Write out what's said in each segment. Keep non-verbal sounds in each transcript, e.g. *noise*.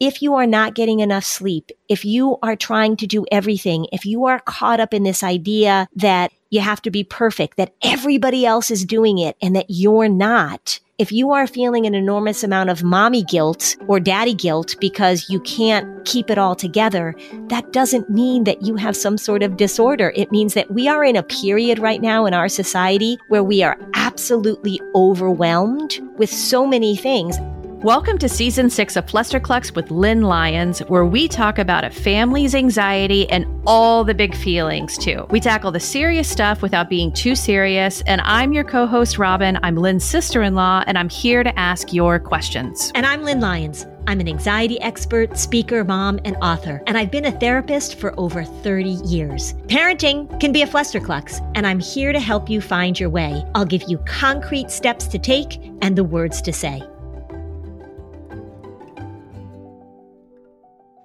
if you are not getting enough sleep, if you are trying to do everything, if you are caught up in this idea that you have to be perfect, that everybody else is doing it and that you're not, if you are feeling an enormous amount of mommy guilt or daddy guilt because you can't keep it all together, that doesn't mean that you have some sort of disorder. It means that we are in a period right now in our society where we are absolutely overwhelmed with so many things. Welcome to season six of Flusterclux with Lynn Lyons, where we talk about a family's anxiety and all the big feelings, too. We tackle the serious stuff without being too serious. And I'm your co host, Robin. I'm Lynn's sister in law, and I'm here to ask your questions. And I'm Lynn Lyons. I'm an anxiety expert, speaker, mom, and author, and I've been a therapist for over 30 years. Parenting can be a flusterclux, and I'm here to help you find your way. I'll give you concrete steps to take and the words to say.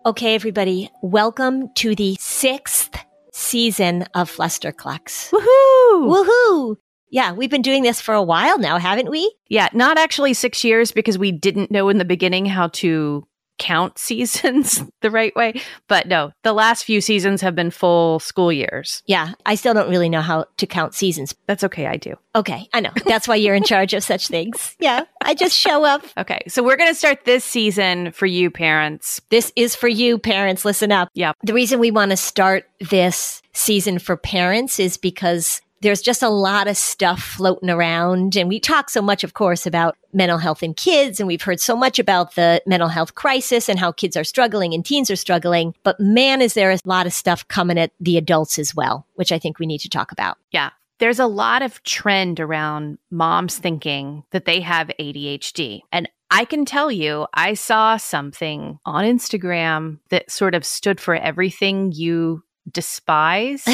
Okay, everybody, welcome to the sixth season of Flusterclux. Woohoo! Woohoo! Yeah, we've been doing this for a while now, haven't we? Yeah, not actually six years because we didn't know in the beginning how to count *laughs* seasons the right way. But no, the last few seasons have been full school years. Yeah, I still don't really know how to count seasons. That's okay, I do. Okay, I know. That's why you're in charge of such things. Yeah, I just show up. Okay, so we're going to start this season for you parents. This is for you, parents. Listen up. Yeah. The reason we want to start this season for parents is because there's just a lot of stuff floating around. And we talk so much, of course, about mental health in kids. And we've heard so much about the mental health crisis and how kids are struggling and teens are struggling. But man, is there a lot of stuff coming at the adults as well, which I think we need to talk about. Yeah. There's a lot of trend around moms thinking that they have ADHD. And I can tell you, I saw something on Instagram that sort of stood for everything you despise. *laughs*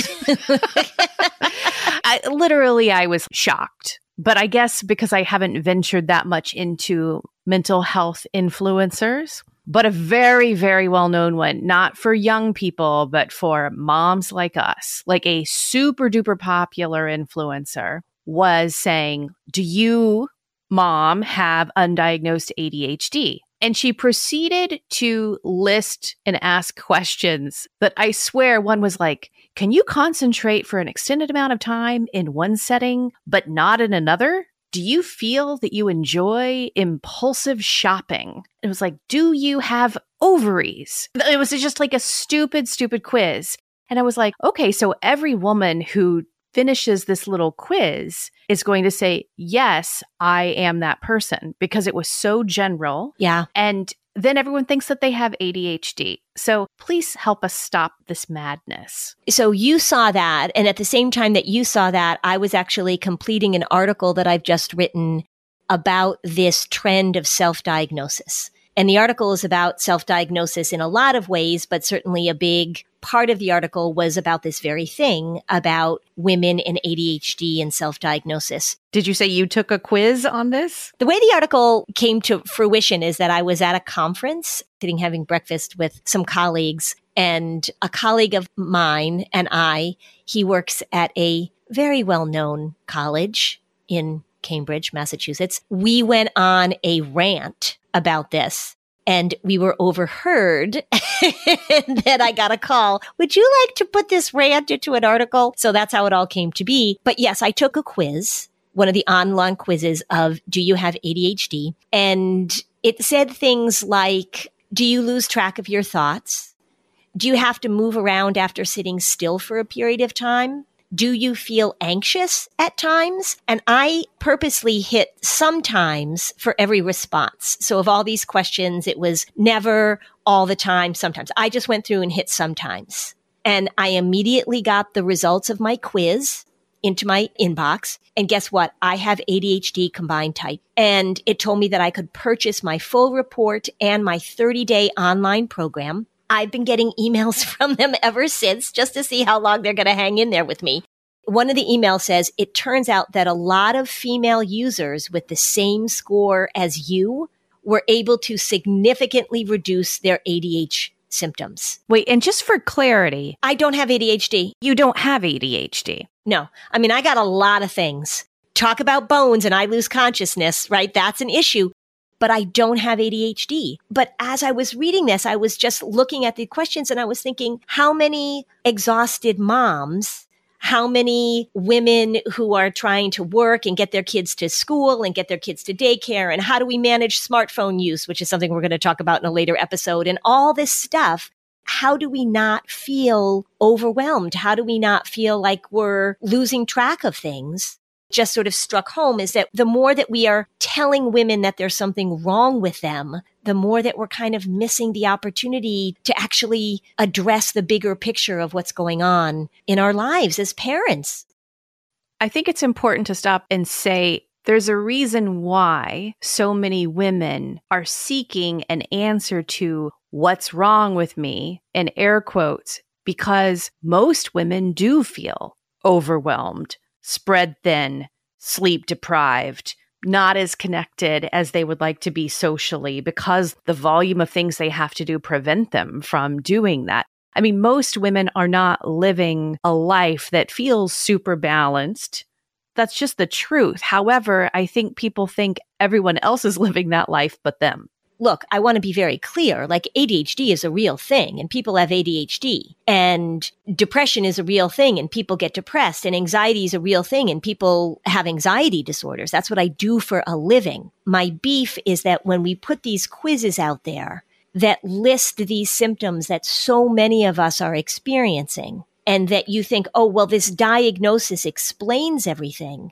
I, literally, I was shocked. But I guess because I haven't ventured that much into mental health influencers, but a very, very well known one, not for young people, but for moms like us, like a super duper popular influencer was saying, Do you, mom, have undiagnosed ADHD? And she proceeded to list and ask questions that I swear one was like, Can you concentrate for an extended amount of time in one setting, but not in another? Do you feel that you enjoy impulsive shopping? It was like, Do you have ovaries? It was just like a stupid, stupid quiz. And I was like, okay, so every woman who finishes this little quiz is going to say, Yes, I am that person because it was so general. Yeah. And then everyone thinks that they have ADHD. So please help us stop this madness. So you saw that. And at the same time that you saw that, I was actually completing an article that I've just written about this trend of self diagnosis. And the article is about self diagnosis in a lot of ways, but certainly a big part of the article was about this very thing about women and ADHD and self diagnosis. Did you say you took a quiz on this? The way the article came to fruition is that I was at a conference, sitting having breakfast with some colleagues, and a colleague of mine and I, he works at a very well known college in Cambridge, Massachusetts. We went on a rant about this and we were overheard. *laughs* and then I got a call. Would you like to put this rant into an article? So that's how it all came to be. But yes, I took a quiz, one of the online quizzes of Do you have ADHD? And it said things like, Do you lose track of your thoughts? Do you have to move around after sitting still for a period of time? Do you feel anxious at times? And I purposely hit sometimes for every response. So of all these questions, it was never all the time, sometimes. I just went through and hit sometimes. And I immediately got the results of my quiz into my inbox. And guess what? I have ADHD combined type. And it told me that I could purchase my full report and my 30 day online program I've been getting emails *laughs* from them ever since just to see how long they're going to hang in there with me. One of the emails says, it turns out that a lot of female users with the same score as you were able to significantly reduce their ADHD symptoms. Wait, and just for clarity, I don't have ADHD. You don't have ADHD. No. I mean, I got a lot of things. Talk about bones and I lose consciousness, right? That's an issue. but I don't have ADHD. But as I was reading this, I was just looking at the questions and I was thinking, how many exhausted moms how many women who are trying to work and get their kids to school and get their kids to daycare and how do we manage smartphone use, which is something we're going to talk about in a later episode and all this stuff. How do we not feel overwhelmed? How do we not feel like we're losing track of things? just sort of struck home is that the more that we are telling women that there's something wrong with them, the more that we're kind of missing the opportunity to actually address the bigger picture of what's going on in our lives as parents. I think it's important to stop and say there's a reason why so many women are seeking an answer to what's wrong with me in air quotes, because most women do feel overwhelmed spread thin, sleep deprived, not as connected as they would like to be socially because the volume of things they have to do prevent them from doing that. I mean, most women are not living a life that feels super balanced. That's just the truth. However, I think people think everyone else is *laughs* living that life but them look, I want to be very clear. Like ADHD is a real thing and people have ADHD and depression is a real thing and people get depressed and anxiety is a real thing and people have anxiety disorders. That's what I do for a living. My beef is that when we put these quizzes out there that list these symptoms that so many of us are experiencing and that you think, oh, well, this diagnosis explains everything.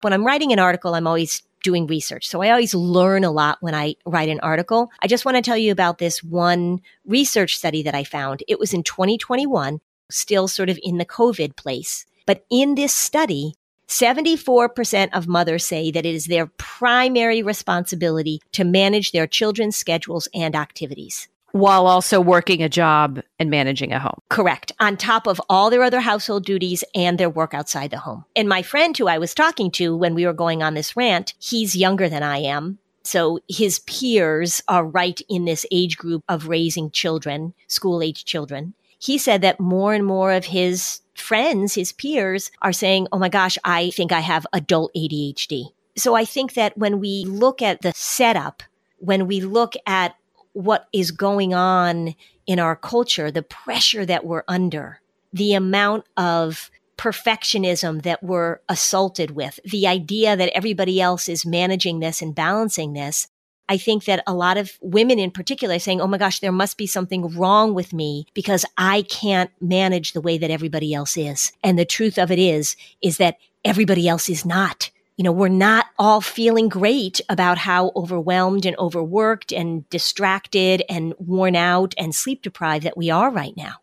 When I'm writing an article, I'm always doing research. So I always learn a lot when I write an article. I just want to tell you about this one research study that I found. It was in 2021, still sort of in the COVID place. But in this study, 74% of mothers say that it is their primary responsibility to manage their children's schedules and activities while also working a job and managing a home. Correct. On top of all their other household duties and their work outside the home. And my friend who I was talking to when we were going on this rant, he's younger than I am. So his peers are right in this age group of raising children, school age children. He said that more and more of his friends, his peers are saying, Oh my gosh, I think I have adult ADHD. So I think that when we look at the setup, when we look at what is going on in our culture, the pressure that we're under, the amount of perfectionism that we're assaulted with, the idea that everybody else is managing this and balancing this. I think that a lot of women in particular are saying, Oh my gosh, there must be something wrong with me because I can't manage the way that everybody else is. And the truth of it is, is that everybody else is not you know, we're not all feeling great about how overwhelmed and overworked and distracted and worn out and sleep deprived that we are right now.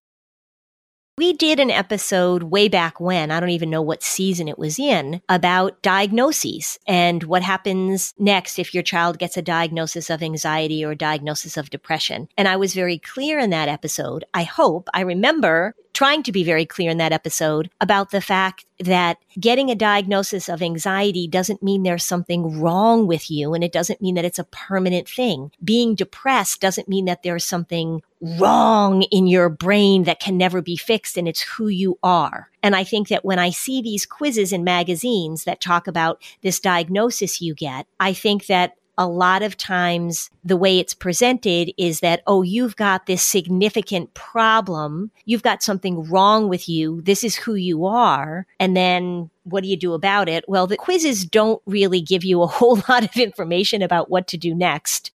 We did an episode way back when, I don't even know what season it was in, about diagnoses and what happens next if your child gets a diagnosis of anxiety or diagnosis of depression. And I was very clear in that episode. I hope I remember trying to be very clear in that episode about the fact that getting a diagnosis of anxiety doesn't mean there's something wrong with you and it doesn't mean that it's a permanent thing. Being depressed doesn't mean that there's something wrong in your brain that can never be fixed and it's who you are. And I think that when I see these quizzes in magazines that talk about this diagnosis you get, I think that a lot of times the way it's presented is that, oh, you've got this significant problem. You've got something wrong with you. This is who you are. And then what do you do about it? Well, the quizzes don't really give you a *laughs* whole lot of information about what to do next.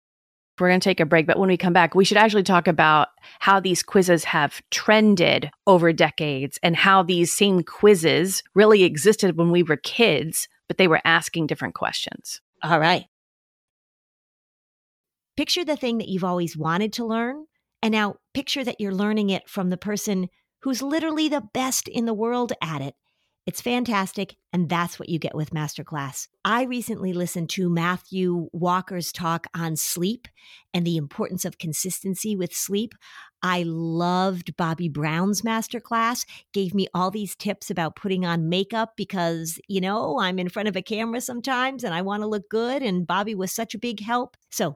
We're going to take a break, but when we come back, we should actually talk about how these quizzes have trended over decades and how these same quizzes really existed when we were kids, but they were asking different questions. All right. Picture the thing that you've always wanted to learn. And now picture that you're learning it from the person who's literally the best in the world at it. It's fantastic. And that's what you get with Masterclass. I recently listened to Matthew Walker's talk on sleep and the importance of consistency with sleep. I loved Bobbi Brown's masterclass, gave me all these tips about putting on makeup because, you know, I'm in front of a camera sometimes and I want to look good. And Bobbi was such a big help. So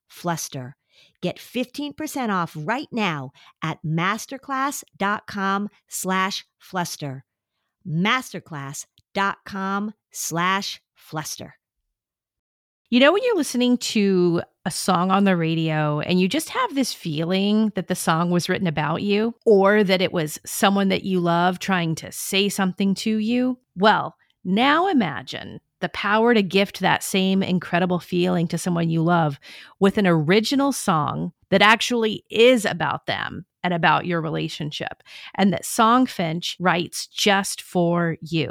fluster. Get 15% off right now at masterclass.com slash fluster. Masterclass.com slash fluster. You know, when you're listening to a song on the radio and you just have this feeling that the song was written about you or that it was someone that you love trying to say something to you? Well, now imagine the power to gift that same incredible feeling to someone you love with an original song that actually is about them and about your relationship, and that Songfinch writes just for you.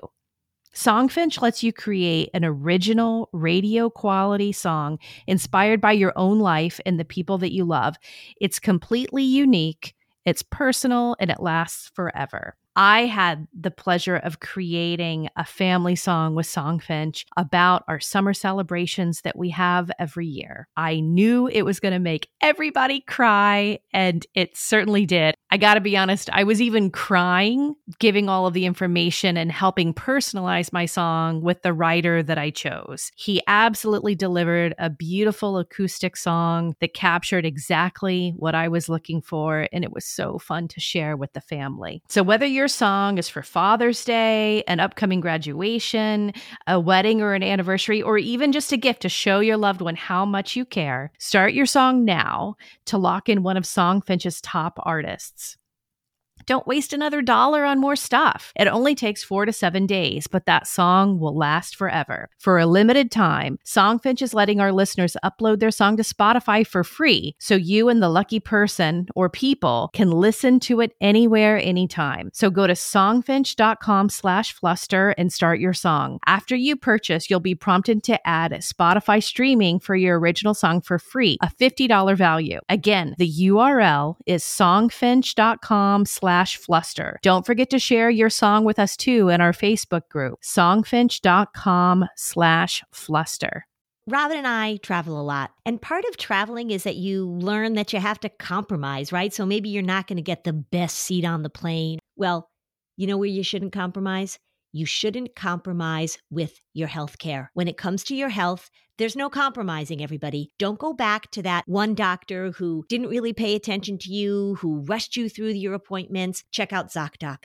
Songfinch lets you create an original radio quality song inspired by your own life and the people that you love. It's completely unique, it's personal, and it lasts forever. I had the pleasure of creating a family song with Songfinch about our summer celebrations that we have every year. I knew it was going to make everybody cry, and it certainly did. I got to be honest, I was even crying giving all of the information and helping personalize my song with the writer that I chose. He absolutely delivered a beautiful acoustic song that captured exactly what I was looking for, and it was so fun to share with the family. So, whether your song is for Father's Day, an upcoming graduation, a wedding or an anniversary, or even just a gift to show your loved one how much you care, start your song now to lock in one of Songfinch's top artists. Don't waste another dollar on more stuff. It only takes four to seven days, but that song will last forever. For a limited time, Songfinch is letting our listeners upload their song to Spotify for free, so you and the lucky person or people can listen to it anywhere, anytime. So go to songfinch.com slash fluster and start your song. After you purchase, you'll be prompted to add Spotify streaming for your original song for free, a $50 value. Again, the URL is songfinch.com slash slash fluster. Don't forget to share your song with us too in our Facebook group, songfinch.com slash fluster. Robin and I travel a lot. And part of traveling is that you learn that you have to compromise, right? So maybe you're not going to get the best seat on the plane. Well, you know where you shouldn't compromise? You shouldn't compromise with your health care. When it comes to your health, there's no compromising, everybody. Don't go back to that one doctor who didn't really pay attention to you, who rushed you through your appointments. Check out ZocDoc.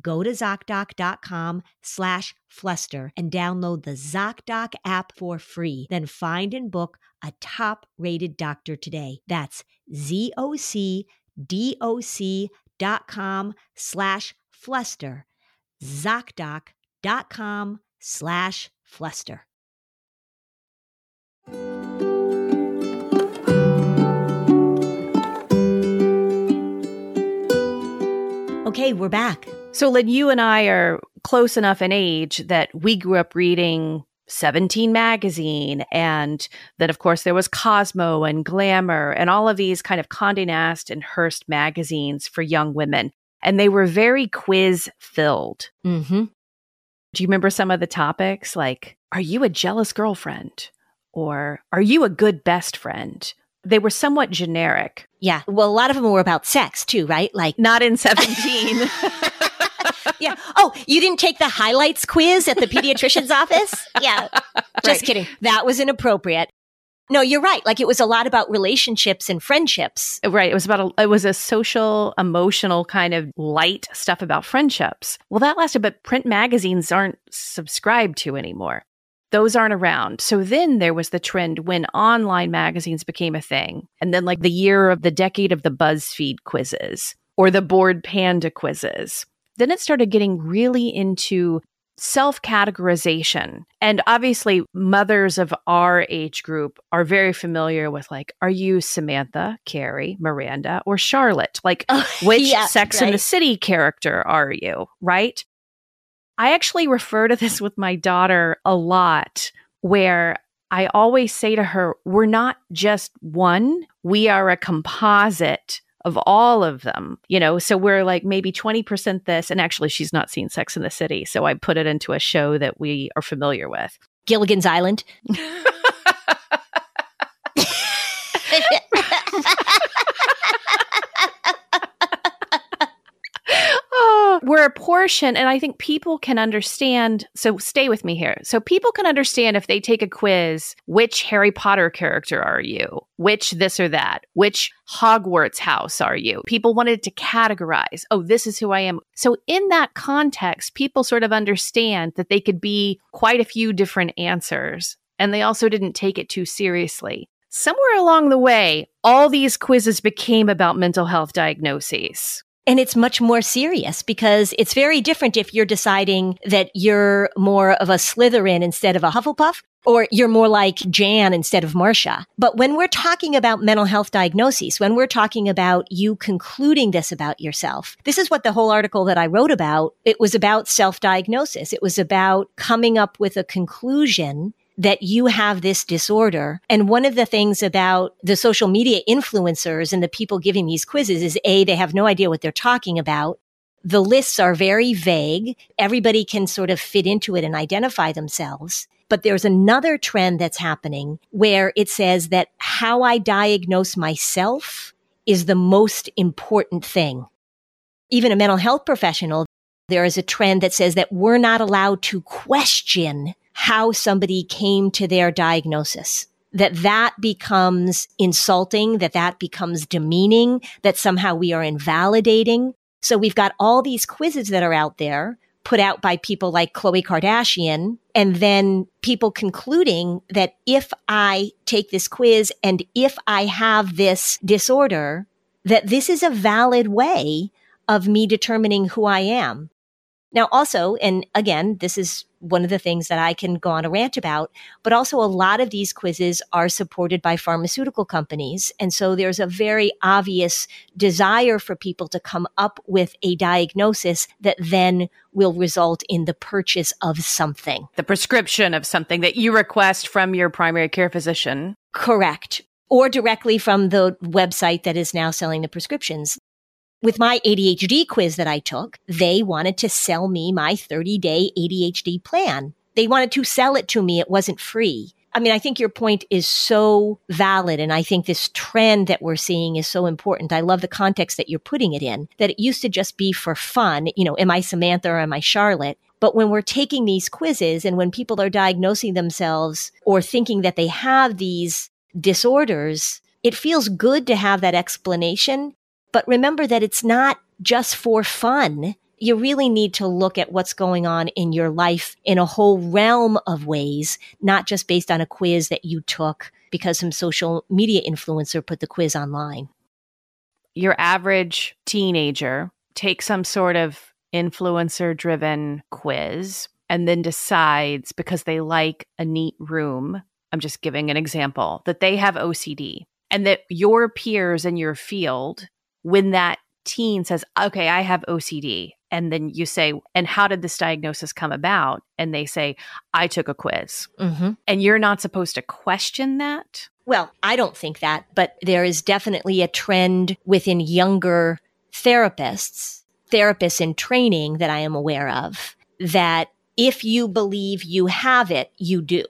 go to ZocDoc.com slash fluster and download the ZocDoc app for free. Then find and book a top rated doctor today. That's dot com slash fluster. ZocDoc.com slash fluster. Okay, we're back. So, Lynn, you and I are close enough in age that we grew up reading 17 magazine and then of course there was cosmo and glamour and all of these kind of Condé Nast and Hearst magazines for young women and they were very quiz filled Mm-hmm. do you remember some of the topics like are you a jealous girlfriend or are you a good best friend they were somewhat generic Yeah. Well, a lot of them were about sex too, right? Like, not in 17 *laughs* yeah. Oh, you didn't take the highlights quiz at the pediatrician's *laughs* office? Yeah. Just Right. kidding. That was inappropriate. No, you're right. Like it was a lot about relationships and friendships. Right. It was about a, it was a social, emotional kind of light stuff about friendships. Well, that lasted, but print magazines aren't subscribed to anymore. Those aren't around. So then there was the trend when online magazines became a thing. And then like the year of the decade of the BuzzFeed quizzes or the Bored Panda quizzes. Then it started getting really into self categorization. And obviously, mothers of our age group are very familiar with like, are you Samantha, Carrie, Miranda, or Charlotte? Like, *laughs* oh, which Yeah, Sex in the. City character are you? Right. I actually refer to this with my daughter a lot, where I always say to her, we're not just one, we are a composite of all of them, you know. So we're like maybe 20% this, and actually, she's not seen Sex in the City. So I put it into a show that we are familiar with. Gilligan's Island. *laughs* oh, we're a portion, and I think people can understand. So stay with me here. So people can understand if they take a quiz, which Harry Potter character are you? Which this or that? Which Hogwarts house are you? People wanted to categorize. Oh, this is who I am. So in that context, people sort of understand that they could be quite a few different answers. And they also didn't take it too seriously. Somewhere along the way, all these quizzes became about mental health diagnoses. And it's much more serious because it's very different if you're deciding that you're more of a Slytherin instead of a Hufflepuff, or you're more like Jan instead of Marcia. But when we're talking about mental health diagnoses, when we're talking about you concluding this about yourself, this is what the whole article that I wrote about. It was about self-diagnosis. It was about coming up with a conclusion that you have this disorder. And one of the things about the social media influencers and the people giving these quizzes is A, they have no idea what they're talking about. The lists are very vague. Everybody can sort of fit into it and identify themselves. But there's another trend that's happening where it says that how I diagnose myself is the most important thing. Even a mental health professional, there is a trend that says that we're not allowed to question how somebody came to their diagnosis that that becomes insulting that that becomes demeaning that somehow we are invalidating. So we've got all these quizzes that are out there put out by people like Khloe Kardashian and then people concluding that if I take this quiz and if I have this disorder that this is a valid way of me determining who I am. Now, also, and again, this is one of the things that I can go on a rant about, but also a lot of these quizzes are supported by pharmaceutical companies. And so there's a very obvious desire for people to come up with a diagnosis that then will result in the purchase of something. The prescription of something that you request from your primary care physician. Correct. Or directly from the website that is now selling the prescriptions. With my ADHD quiz that I took, they wanted to sell me my 30 day ADHD plan. They wanted to sell it to me. It wasn't free. I mean, I think your point is so valid. And I think this trend that we're seeing is so important. I love the context that you're putting it in, that it used to just be for fun. You know, am I Samantha or am I Charlotte? But when we're taking these quizzes and when people are diagnosing themselves or thinking that they have these disorders, it feels good to have that explanation. But remember that it's not just for fun. you really need to look at what's going on in your life in a whole realm of ways, not just based on a quiz that you took because some social media influencer put the quiz online. Your average teenager takes some sort of influencer driven quiz and then decides because they like a neat room. I'm just giving an example that they have OCD and that your peers in your field, when that teen says, okay, I have OCD. And then you say, and how did this diagnosis come about? And they say, I took a quiz. Mm-hmm. And you're not supposed to question that. Well, I don't think that, but there is definitely a trend within younger therapists, therapists in training that I am aware of, that if you believe you have it, you do.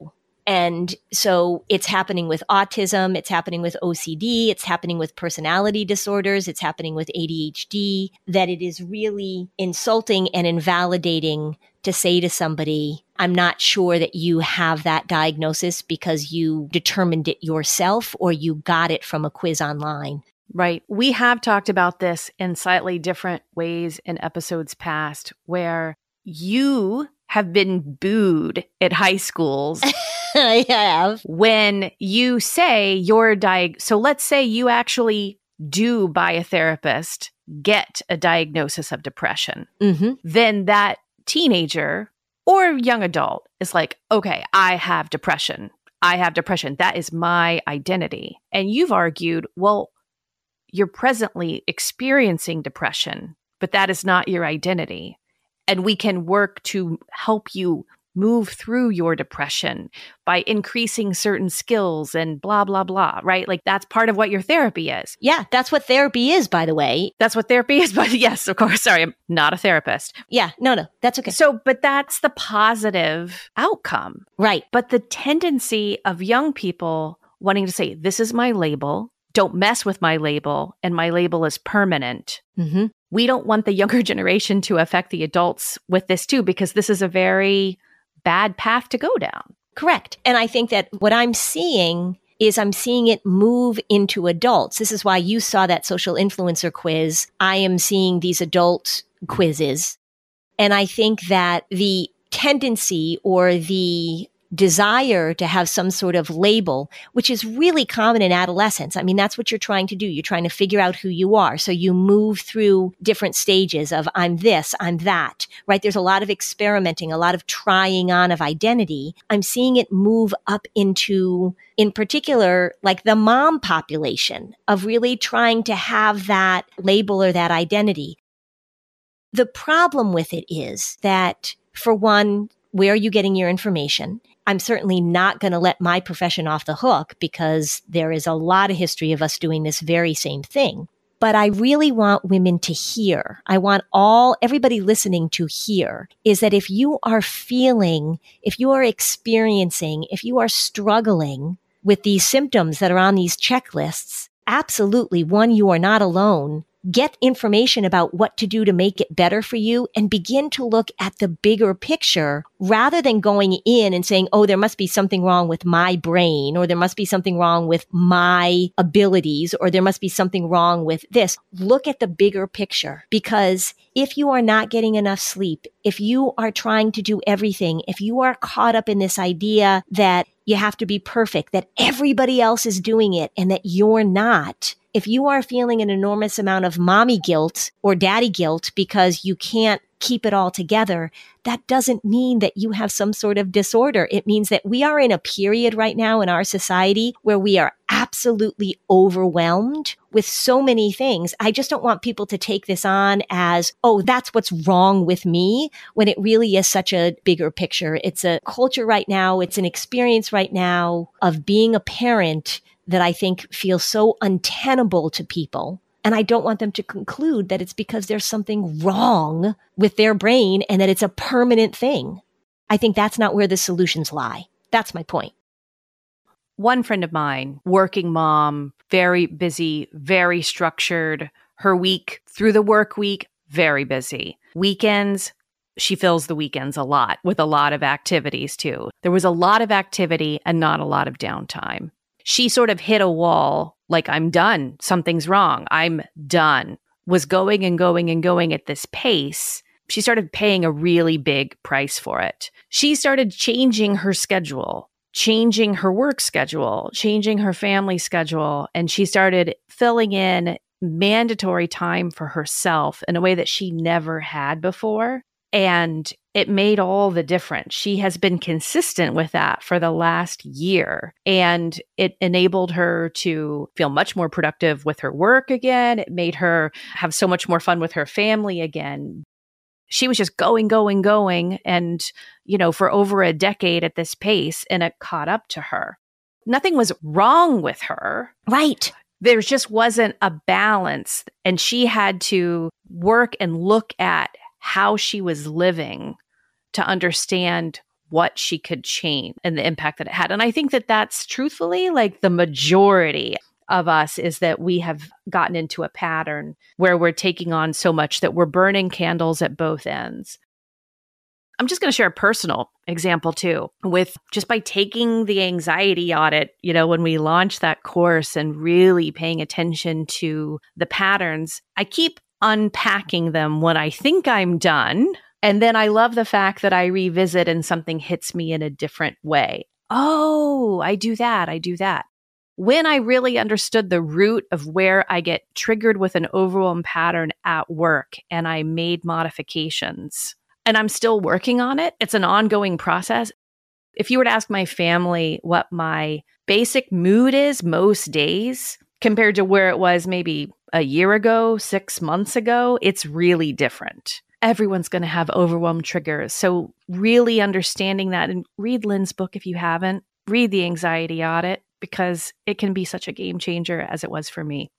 And so it's happening with autism. It's happening with OCD. It's happening with personality disorders. It's happening with ADHD that it is really insulting and invalidating to say to somebody, I'm not sure that you have that diagnosis because you determined it yourself or you got it from a quiz online. Right. We have talked about this in slightly different ways in episodes past where you have been booed at high schools. *laughs* I have. When you say you're diag so let's say you actually do by a therapist get a diagnosis of depression, mm-hmm. then that teenager or young adult is like, okay, I have depression. I have depression. That is my identity. And you've argued, well, you're presently experiencing depression, but that is not your identity and we can work to help you move through your depression by increasing certain skills and blah, blah, blah, right? Like that's part of what your therapy is. Yeah, that's what therapy is, by the way. That's what therapy is. *laughs* But yes, of course, sorry, I'm not a therapist. Yeah, no, no, that's okay. So, but that's the positive outcome. Right. But the tendency of young people wanting to say, this is my label. Don't mess with my label, and my label is permanent. Mm-hmm we don't want the younger *laughs* generation to affect the adults with this too, because this is a very bad path to go down. Correct. And I think that what I'm seeing is I'm seeing it move into adults. This is why you saw that social influencer quiz. I am seeing these adult quizzes. And I think that the tendency or the desire to have some sort of label, which is really common in adolescence. I mean, that's what you're trying to do. You're trying to figure out who you are. So you move through different stages of I'm this, I'm that, right? There's a lot of experimenting, a lot of trying on of identity. I'm seeing it move up into, in particular, like the mom population of really trying to have that label or that identity. The problem with it is that for one, where are you getting your information? I'm certainly not going to let my profession off the hook because there is a lot of history of us doing this very same thing. But I really want women to hear. I want all, everybody listening to hear is that if you are feeling, if you are experiencing, if you are struggling with these symptoms that are on these checklists, absolutely one, you are not alone get information about what to do to make it better for you and begin to look at the bigger picture rather than going in and saying, Oh, there must be something wrong with my brain or there must be something wrong with my abilities or there must be something wrong with this. Look at the bigger picture because if you are not getting enough sleep, if you are trying to do everything, if you are caught up in this idea that you have to be perfect, that everybody else is doing it and that you're not, if you are feeling an enormous amount of mommy guilt or daddy guilt because you can't keep it all together, that doesn't mean that you have some sort of disorder. It means that we are in a period right now in our society where we are absolutely overwhelmed with so many things. I just don't want people to take this on as, oh, that's what's wrong with me when it really is such a bigger picture. It's a culture right now. It's an experience right now of being a parent that I think feels so untenable to people. And I don't want them to conclude that it's because there's something wrong with their brain and that it's a permanent thing. I think that's not where the solutions lie. That's my point. One friend of mine, working mom, very busy, very structured. Her week through the work week, very busy. Weekends, she fills the weekends a lot with a lot of activities too. There was a lot of activity and not a lot of downtime she sort of hit a wall like, I'm done. Something's wrong. I'm done. Was going and going and going at this pace she started paying a really big price for it. She started changing her schedule, changing her work schedule, changing her family schedule, and she started filling in mandatory time for herself in a way that she never had before. And it made all the difference. She has been consistent with that for the last year. And it enabled her to feel much more productive with her work again. It made her have so much more fun with her family again. She was just going, going, going. And, you know, for over a decade at this pace, and it caught up to her. Nothing was wrong with her. Right there just wasn't a balance. And she had to work and look at how she was living to understand what she could change and the impact that it had. And I think that that's truthfully like the majority of us is that we have gotten into a pattern where we're taking on so much that we're burning candles at both ends. I'm just going to share a personal example too with just by taking the anxiety audit, you know, when we launched that course and really paying attention to the patterns, I keep unpacking them when I think I'm done and then I love the fact that I revisit and something hits me in a different way. Oh, I do that. I do that. When I really understood the root of where I get triggered with an overwhelm pattern at work and I made modifications and I'm still working on it, it's an ongoing process. If you were to ask my family what my basic mood is most days compared to where it was maybe a year ago, six months ago, it's really different everyone's going to have overwhelm triggers. So, really understanding that and read Lynn's book if you haven't, read The Anxiety Audit because it can be such a game changer as it was for me.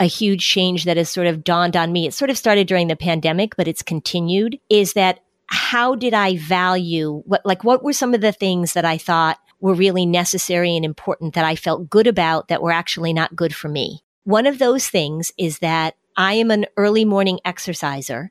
A huge change that has sort of dawned on me. It sort of started during the pandemic, but it's continued is that how did I value what, like, what were some of the things that I thought were really necessary and important that I felt good about that were actually not good for me? One of those things is that I am an early morning exerciser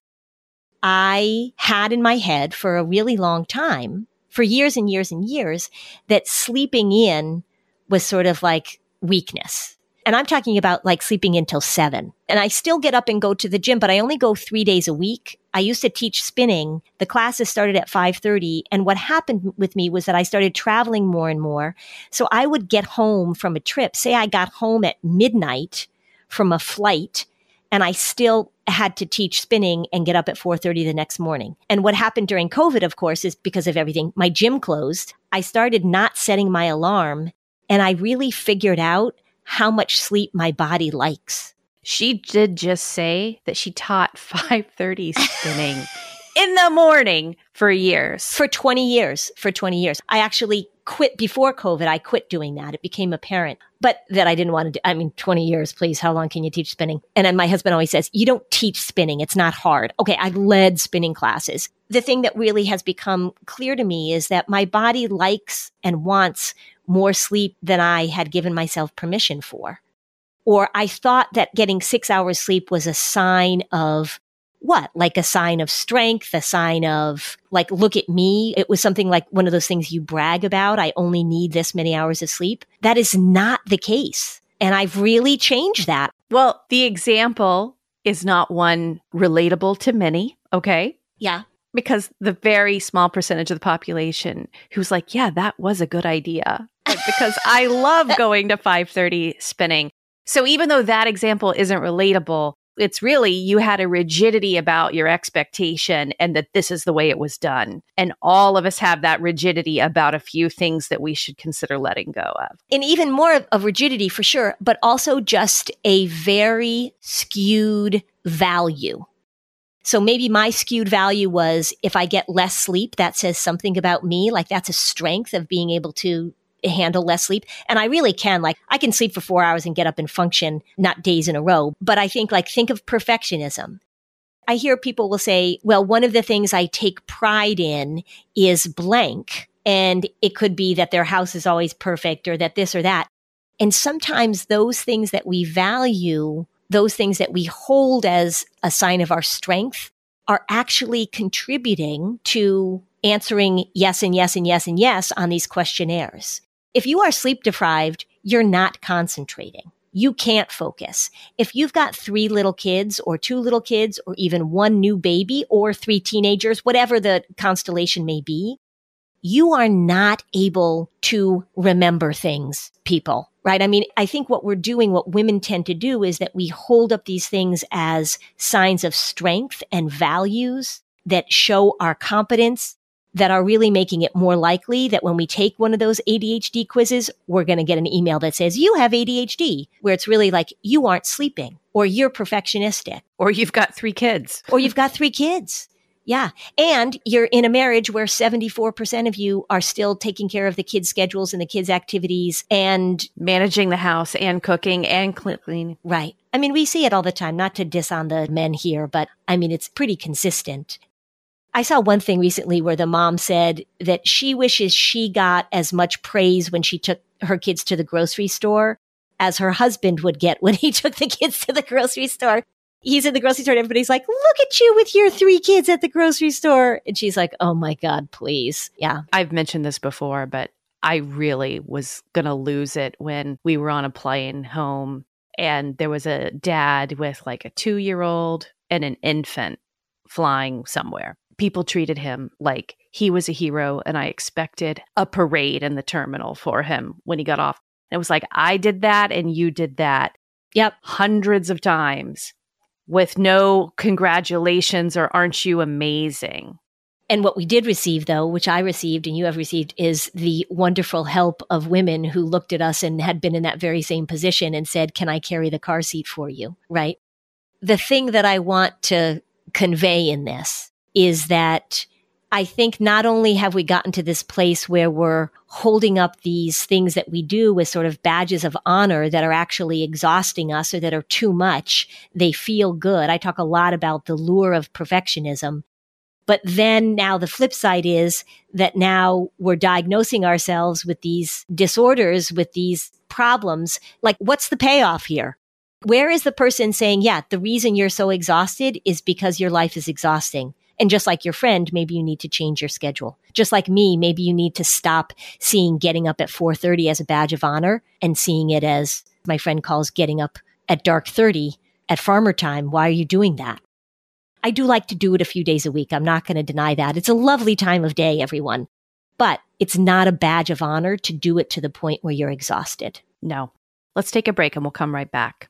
I had in my head for a really long time, for years and years and years, that sleeping in was sort of like weakness. And I'm talking about like sleeping until seven. And I still get up and go to the gym, but I only go three days a week. I used to teach spinning. The classes started at 5:30. And what happened with me was that I started traveling more and more. So I would get home from a trip. Say I got home at midnight from a flight and I still had to teach spinning and get up at 4:30 the next morning. And what happened during COVID of course is because of everything, my gym closed. I started not setting my alarm and I really figured out how much sleep my body likes. She did just say that she taught *laughs* 5:30 spinning *laughs* in the morning for years. For 20 years. For 20 years. I actually quit before COVID. I quit doing that. It became apparent, but that I didn't want to do. I mean, 20 years, please. How long can you teach spinning? And then my husband always says, you don't teach spinning. It's not hard. Okay. I led spinning classes. The thing that really has become clear to me is that my body likes and wants more sleep than I had given myself permission for. Or I thought that getting six hours sleep was a sign of what? Like a sign of strength, a sign of like, look at me. It was something like one of those things you brag about. I only need this many hours of sleep. That is not the case. And I've really changed that. Well, the example is not one relatable to many. Okay. Yeah. Because the very small percentage of the population who's like, yeah, that was a good idea. Like, because I love *laughs* going to 530 spinning. So even though that example isn't relatable, it's really you had a rigidity about your expectation and that this is the way it was done. And all of us have that rigidity about a few things that we should consider letting go of. And even more of, of rigidity for sure, but also just a very skewed value. So maybe my skewed value was if I get less sleep, that says something about me. Like that's a strength of being able to handle less sleep. And I really can. Like, I can sleep for four hours and get up and function, not days in a row. But I think, like, think of perfectionism. I hear people will say, well, one of the things I take pride in is blank. And it could be that their house is always perfect or that this or that. And sometimes those things that we value, those things that we hold as a sign of our strength are actually contributing to answering yes and yes and yes and yes on these questionnaires. If you are sleep deprived, you're not concentrating. you can't focus. If you've got three little kids or two little kids or even one new baby or three teenagers, whatever the constellation may be, you are not able to remember things, people, right? I mean, I think what we're doing, what women tend to do is that we hold up these things as signs of strength and values that show our competence that are really making it more likely that when we take one of those ADHD quizzes, we're going to get an email that says, you have ADHD, where it's really like, you aren't sleeping or you're perfectionistic. Or you've got three kids. *laughs* Or you've got three kids. Yeah. And you're in a marriage where 74% of you are still taking care of the kids' schedules and the kids' activities and managing the house and cooking and cleaning. Right. I mean, we see it all the time, not to diss on the men here, but I mean, it's pretty consistent. I saw one thing recently where the mom said that she wishes she got as much praise when she took her kids to the grocery store as her husband would get when he *laughs* took the kids to the grocery store he's in the grocery store and everybody's like, look at you with your three kids at the grocery store. And she's like, oh my God, please. Yeah. I've mentioned this before, but I really was going to lose it when we were on a plane home and there was a dad with like a two year old and an infant flying somewhere. People treated him like he was a hero, and I expected a parade in the terminal for him when he got off. it was like, I did that and you did that. Yep. Hundreds of times with no congratulations or aren't you amazing? And what we did receive, though, which I received and you have received, is the wonderful help of women who looked at us and had been in that very same position and said, Can I carry the car seat for you? Right. The thing that I want to convey in this is that I think not only have we gotten to this place where we're holding up these things that we do as sort of badges of honor that are actually exhausting us or that are too much, they feel good. I talk a lot about the lure of perfectionism. But then now the flip side is that now we're diagnosing ourselves with these disorders, with these problems. Like, what's the payoff here? Where is the person saying, yeah, the reason you're so exhausted is because your life is exhausting? And just like your friend, maybe you need to change your schedule. Just like me, maybe you need to stop seeing getting up at 4:30 as a badge of honor and seeing it as my friend calls getting up at dark 30 at farmer time. Why are you doing that? I do like to do it a few days a week. I'm not going to deny that. It's a lovely time of day, everyone. But it's not a badge of honor to do it to the point where you're exhausted. No. Let's take a break and we'll come right back.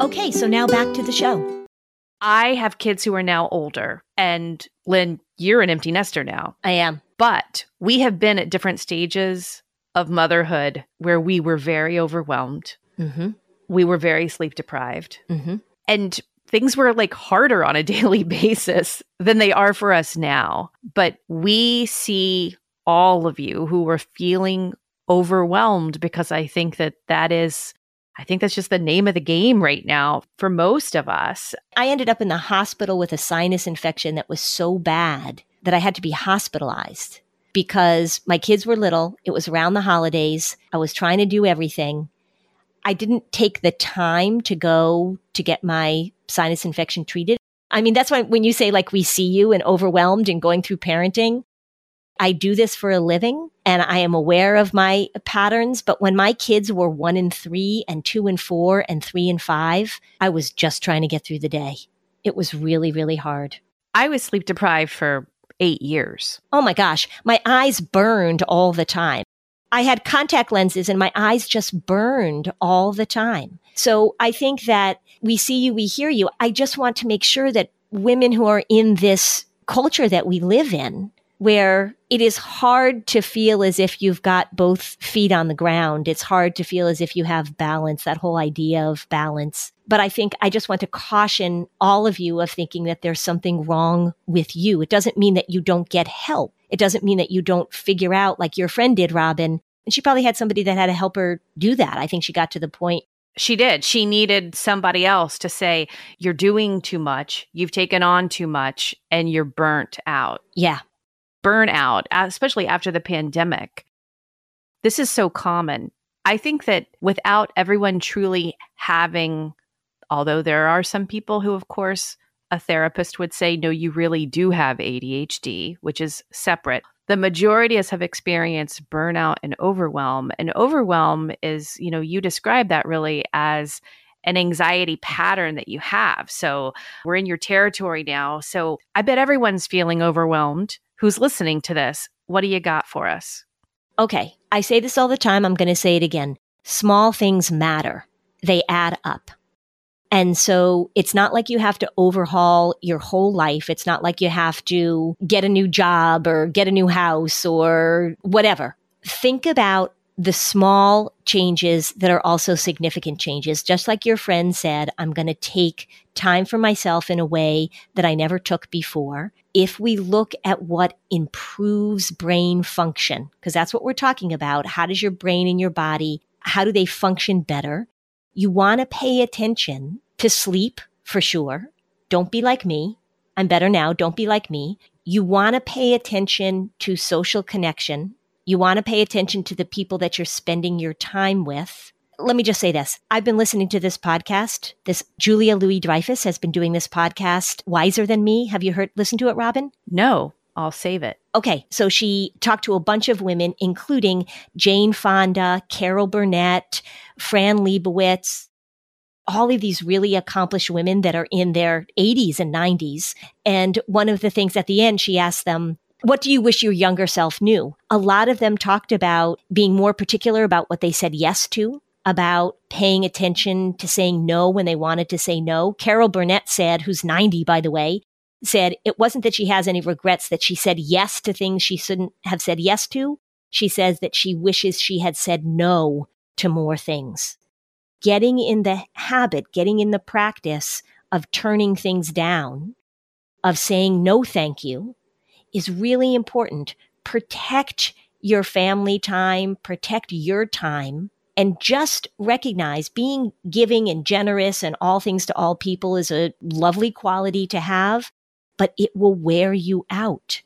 Okay, so now back to the show. I have kids who are now older. And Lynn, you're an empty nester now. I am. But we have been at different stages of motherhood where we were very overwhelmed. Mm-hmm. We were very sleep deprived. Mm-hmm. And things were like harder on a *laughs* daily basis than they are for us now. But we see all of you who were feeling overwhelmed because I think that that is I think that's just the name of the game right now for most of us. I ended up in the hospital with a sinus infection that was so bad that I had to be hospitalized because my kids were little. It was around the holidays. I was trying to do everything. I didn't take the time to go to get my sinus infection treated. I mean, that's why when you say like we see you and overwhelmed and going through parenting, I do this for a living and I am aware of my patterns. But when my kids were one and three and two and four and three and five, I was just trying to get through the day. It was really, really hard. I was sleep deprived for eight years. Oh my gosh. My eyes burned all the time. I had contact lenses and my eyes just burned all the time. So I think that we see you, we hear you. I just want to make sure that women who are in this culture that we live in where it is hard to feel as if you've got both feet on the ground. It's hard to feel as if you have balance, that whole idea of balance. But I think I just want to caution all of you of thinking that there's something wrong with you. It doesn't mean that you don't get help. It doesn't mean that you don't figure out like your friend did, Robin. And she probably had somebody that had to help her do that. I think she got to the point she did. She needed somebody else to say, You're doing too much. You've taken on too much and you're burnt out. Yeah burnout, especially after the pandemic. This is so common. I think that without everyone truly having, although there are some people who, of course, a therapist would say, no, you really do have ADHD, which is separate. The majority of us have experienced burnout and overwhelm. And overwhelm is, you know, you describe that really as an anxiety pattern that you have. So we're in your territory now. So I bet everyone's feeling overwhelmed who's listening to this. What do you got for us? Okay. I say this all the time. I'm going to say it again. Small things matter. They add up. And so it's not like you have to overhaul your whole life. It's not like you have to get a new job or get a new house or whatever. Think about the small changes that are also significant changes. Just like your friend said, I'm going to take time for myself in a way that I never took before. If we look at what improves brain function, because that's what we're talking about. How does your brain and your body, how do they function better? You want to pay attention to sleep for sure. Don't be like me. I'm better now. Don't be like me. You want to pay attention to social connection you want to pay attention to the people that you're spending your time with. Let me just say this. I've been listening to this podcast. This Julia Louis Dreyfus has been doing this podcast, Wiser Than Me. Have you heard, listened to it, Robin? No, I'll save it. Okay. So she talked to a bunch of women, including Jane Fonda, Carol Burnett, Fran Lebowitz, all of these really accomplished women that are in their 80s and 90s. And one of the things at the end, she asked them, what do you wish your younger self knew? A lot of them talked about being more particular about what they said yes to, about paying attention to saying no when they wanted to say no. Carol Burnett said, who's 90, by the way, said it wasn't that she has any regrets that she said yes to things she shouldn't have said yes to. She says that she wishes she had said no to more things. Getting in the habit, getting in the practice of turning things down, of saying no, thank you, is really important. Protect your family time, protect your time, and just recognize being giving and generous and all things to all people is a lovely quality to have, but it will wear you out.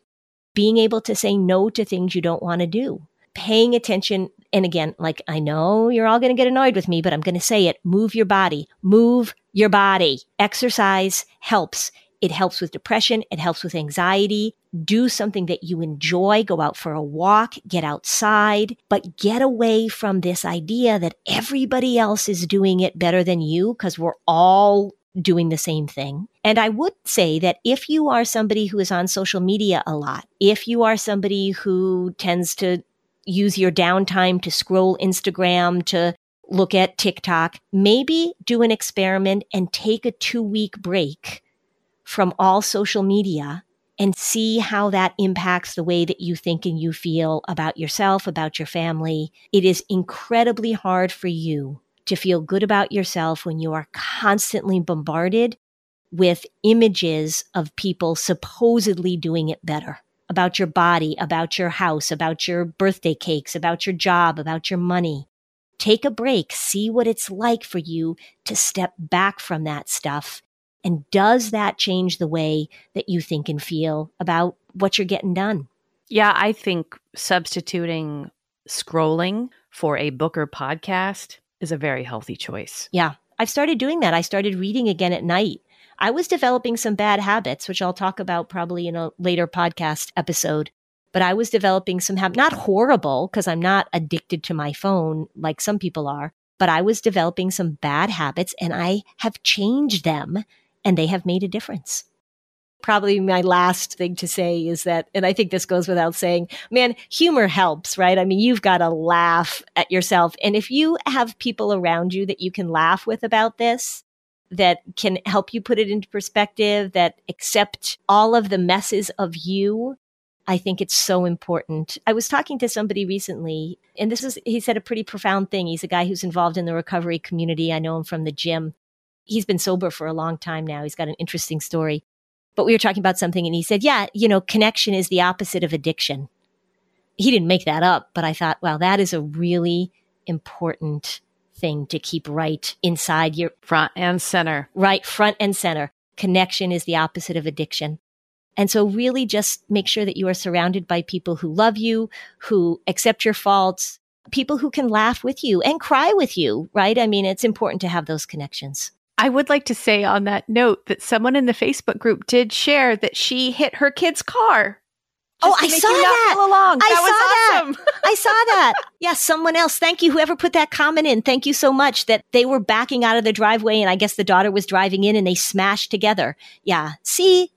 Being able to say no to things you don't want to do, paying attention. And again, like I know you're all going to get annoyed with me, but I'm going to say it. Move your body, move your body. Exercise helps. It helps with depression. It helps with anxiety. Do something that you enjoy. Go out for a walk, get outside, but get away from this idea that everybody else is doing it better than you because we're all doing the same thing. And I would say that if you are somebody who is on social media a lot, if you are somebody who tends to use your downtime to scroll Instagram, to look at TikTok, maybe do an experiment and take a two week break from all social media and see how that impacts the way that you think and you feel about yourself, about your family. It is incredibly hard for you to feel good about yourself when you are constantly bombarded with images of people supposedly doing it better about your body, about your house, about your birthday cakes, about your job, about your money. Take a break, see what it's like for you to step back from that stuff and does that change the way that you think and feel about what you're getting done? Yeah, I think substituting scrolling for a book or podcast is a very healthy choice. Yeah. I've started doing that. I started reading again at night. I was developing some bad habits, which I'll talk about probably in a later podcast episode. But I was developing some habits, not horrible, because I'm not addicted to my phone like some people are, but I was developing some bad habits and I have changed them and they have made a difference. Probably my last thing to say is that, and I think this goes without saying, man, humor helps, right? I mean, you've got to laugh at yourself. And if you have people around you that you can laugh with about this, that can help you put it into perspective, that accept all of the messes of you, I think it's so important. I was talking to somebody recently, and this is, he said a pretty profound thing. He's a guy who's involved in the recovery community. I know him from the gym he's been sober for a long time now. He's got an interesting story. But we were talking about something and he said, yeah, you know, connection is the opposite of addiction. He didn't make that up, but I thought, wow, that is a really important thing to keep right inside your front and center. Right, front and center. Connection is the opposite of addiction. And so really just make sure that you are surrounded by people who love you, who accept your faults, people who can laugh with you and cry with you, right? I mean, it's important to have those connections. I would like to say on that note that someone in the Facebook group did share that she hit her kid's car. Oh, I saw that. Along. I that saw awesome. that. *laughs* I saw that. Yeah, someone else. Thank you, whoever put that comment in. Thank you so much that they were backing out of the driveway, and I guess the daughter was driving in, and they smashed together. Yeah. See,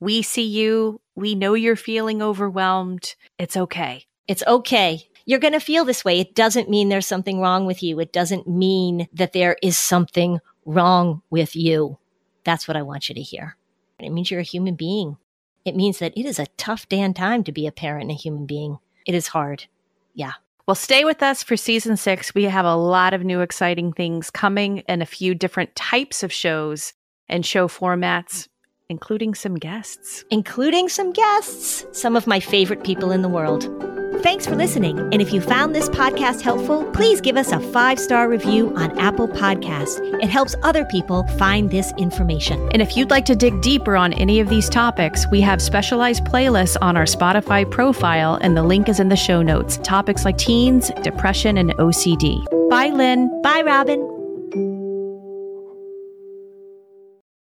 we see you. We know you're feeling overwhelmed. It's okay. It's okay you're going to feel this way. It doesn't mean there's something wrong with you. It doesn't mean that there is something wrong with you. That's what I want you to hear. It means you're a human being. It means that it is a tough damn time to be a parent and a human being. It is hard. Yeah. Well, stay with us for season six. We have a lot of new exciting things coming and a few different types of shows and show formats, including some guests. Including some guests, some of my favorite people in the world. Thanks for listening. And if you found this podcast helpful, please give us a five star review on Apple Podcasts. It helps other people find this information. And if you'd like to dig deeper on any of these topics, we have specialized playlists on our Spotify profile, and the link is in the show notes. Topics like teens, depression, and OCD. Bye, Lynn. Bye, Robin.